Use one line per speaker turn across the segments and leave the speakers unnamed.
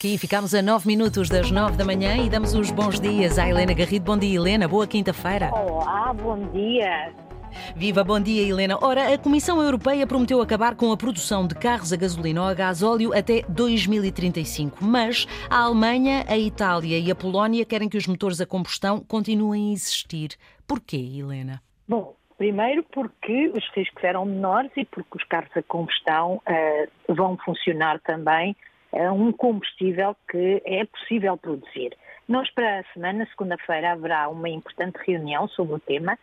Aqui ficamos a 9 minutos das 9 da manhã e damos os bons dias à Helena Garrido. Bom dia, Helena. Boa quinta-feira.
Olá, bom dia.
Viva, bom dia, Helena. Ora, a Comissão Europeia prometeu acabar com a produção de carros a gasolina ou a gasóleo até 2035, mas a Alemanha, a Itália e a Polónia querem que os motores a combustão continuem a existir. Porquê, Helena?
Bom, primeiro porque os riscos eram menores e porque os carros a combustão uh, vão funcionar também um combustível que é possível produzir. Nós, para a semana, segunda-feira, haverá uma importante reunião sobre o tema.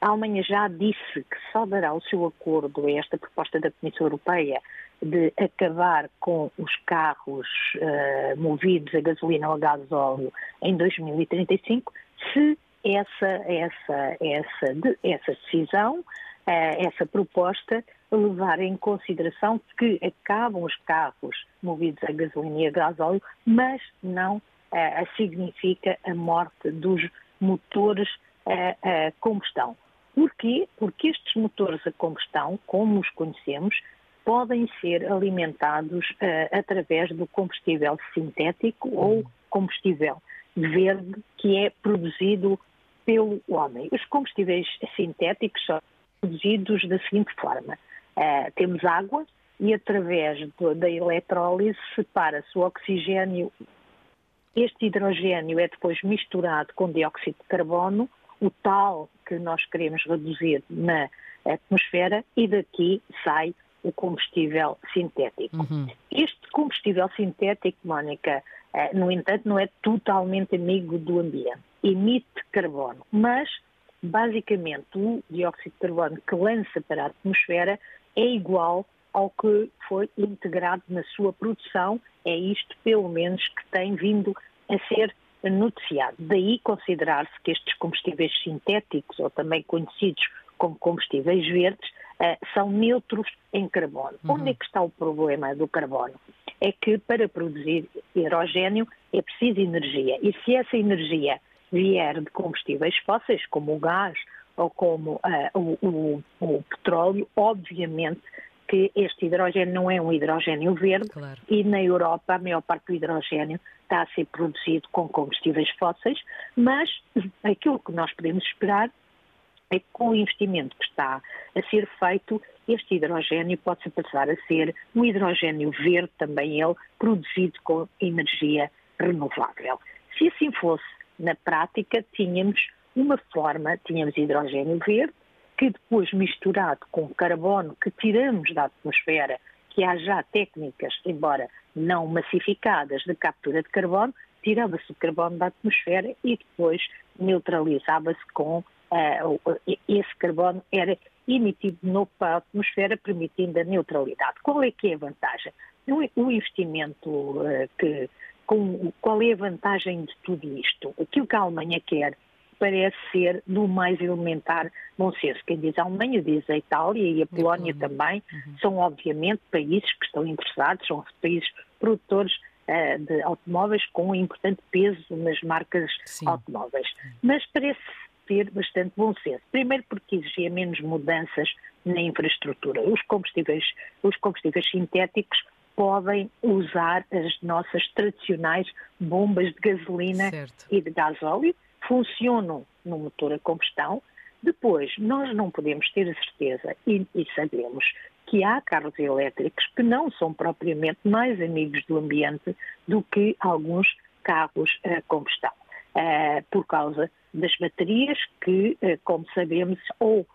A Alemanha já disse que só dará o seu acordo a esta proposta da Comissão Europeia de acabar com os carros uh, movidos a gasolina ou a gasóleo em 2035, se essa, essa, essa, essa decisão eh, essa proposta levar em consideração que acabam os carros movidos a gasolina e a gasóleo, mas não eh, significa a morte dos motores a combustão. Porquê? Porque estes motores a combustão, como os conhecemos, podem ser alimentados uh, através do combustível sintético ou combustível verde que é produzido pelo homem. Os combustíveis sintéticos são produzidos da seguinte forma: uh, temos água e através do, da eletrólise separa-se o oxigênio. Este hidrogênio é depois misturado com dióxido de carbono, o tal que nós queremos reduzir na atmosfera, e daqui sai o combustível sintético. Uhum. Este combustível sintético, Mónica, uh, no entanto, não é totalmente amigo do ambiente. Emite carbono, mas basicamente o dióxido de carbono que lança para a atmosfera é igual ao que foi integrado na sua produção. É isto, pelo menos, que tem vindo a ser noticiado. Daí considerar-se que estes combustíveis sintéticos, ou também conhecidos como combustíveis verdes, uh, são neutros em carbono. Uhum. Onde é que está o problema do carbono? É que para produzir hidrogênio é preciso energia. E se essa energia vier de combustíveis fósseis, como o gás ou como uh, o, o, o, petróleo, obviamente que este hidrogênio não é um hidrogênio verde claro. e na Europa a maior parte do hidrogênio está a ser produzido com combustíveis fósseis, mas aquilo que nós podemos esperar é que com o investimento que está a ser feito, este hidrogênio pode passar a ser um hidrogênio verde, também ele, produzido com energia renovável. Se assim fosse, na prática, tínhamos uma forma, tínhamos hidrogênio verde, que depois misturado com carbono que tiramos da atmosfera, que há já técnicas, embora não massificadas, de captura de carbono, tirava-se o carbono da atmosfera e depois neutralizava-se com uh, esse carbono era emitido de novo para a atmosfera, permitindo a neutralidade. Qual é que é a vantagem? O investimento uh, que com, qual é a vantagem de tudo isto? Aquilo que a Alemanha quer parece ser do mais elementar bom senso. Quem diz a Alemanha diz a Itália e a Polónia também. Uhum. São, obviamente, países que estão interessados, são países produtores uh, de automóveis com um importante peso nas marcas Sim. automóveis. Mas parece ter bastante bom senso. Primeiro porque exigia menos mudanças na infraestrutura. Os combustíveis, os combustíveis sintéticos podem usar as nossas tradicionais bombas de gasolina certo. e de gasóleo, funcionam no motor a combustão. Depois, nós não podemos ter a certeza e, e sabemos que há carros elétricos que não são propriamente mais amigos do ambiente do que alguns carros a combustão, uh, por causa das baterias que, uh, como sabemos, ou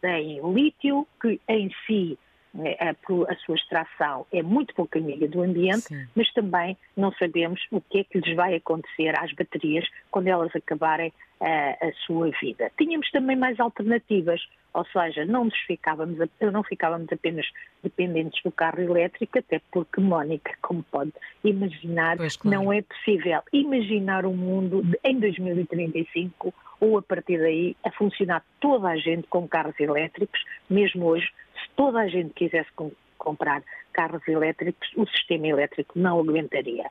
têm lítio, que em si a, a, sua extração é muito pouco amiga do ambiente, Sim. mas também não sabemos o que é que lhes vai acontecer às baterias quando elas acabarem a, a sua vida. Tínhamos também mais alternativas, ou seja, não nos ficávamos, não ficávamos apenas dependentes do carro elétrico, até porque, Mónica, como pode imaginar, pois, claro. não é possível imaginar um mundo de, em 2035 ou a partir daí a funcionar toda a gente com carros elétricos, mesmo hoje toda a gente quisesse comprar carros elétricos, o sistema elétrico não aguentaria.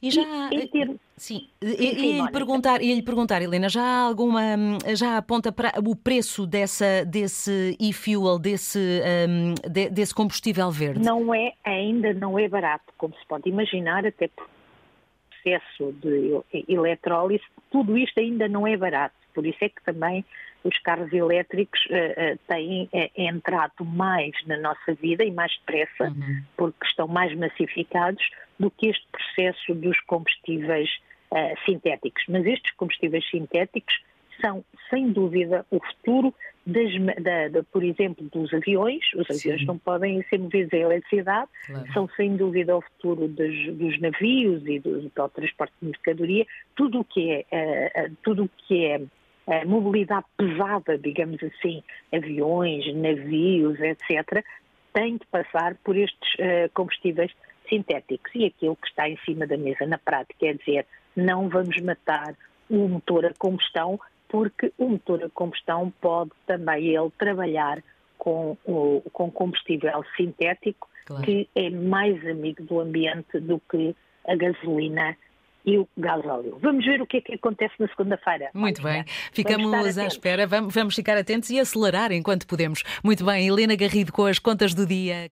E já, e, termos... sim, ia lhe perguntar, ia lhe perguntar, Helena, já há alguma, já aponta para o preço dessa, desse e-fuel, desse, um, de, desse combustível verde?
Não é, ainda não é barato, como se pode imaginar, até porque processo de eletrólise, tudo isto ainda não é barato. Por isso é que também os carros elétricos uh, uh, têm uh, entrado mais na nossa vida e mais depressa, uhum. porque estão mais massificados do que este processo dos combustíveis sintéticos. Mas estes combustíveis sintéticos são, sem dúvida, o futuro, das, da, da, por exemplo, dos aviões. Os aviões Sim. não podem ser movidos a eletricidade, claro. são, sem dúvida, o futuro dos, dos navios e do, do, transporte de mercadoria. Tudo o que é, tudo o que é a mobilidade pesada, digamos assim, aviões, navios, etc., tem de passar por estes uh, combustíveis sintéticos. E aquilo que está em cima da mesa na prática é dizer não vamos matar o motor a combustão, porque o motor a combustão pode também ele trabalhar com, o, com combustível sintético, claro. que é mais amigo do ambiente do que a gasolina e o gasóleo. Vamos ver o que é que acontece na segunda-feira.
Muito bem, ficamos à espera, vamos, vamos ficar atentos e acelerar enquanto podemos. Muito bem, Helena Garrido com as contas do dia.